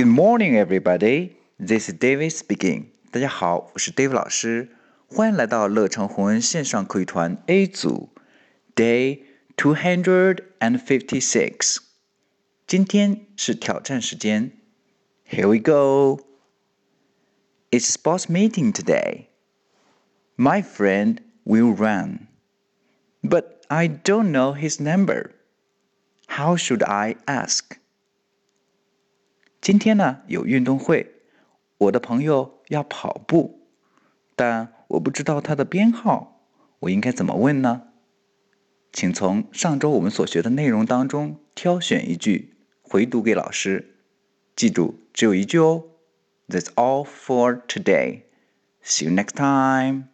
Good morning, everybody. This is David speaking. 大家好，我是 David 老师，欢迎来到乐成红恩线上口语团 A 组，Day two hundred and fifty-six。今天是挑战时间。Here we go. It's sports meeting today. My friend will run, but I don't know his number. How should I ask? 今天呢有运动会，我的朋友要跑步，但我不知道他的编号，我应该怎么问呢？请从上周我们所学的内容当中挑选一句回读给老师，记住只有一句哦。That's all for today. See you next time.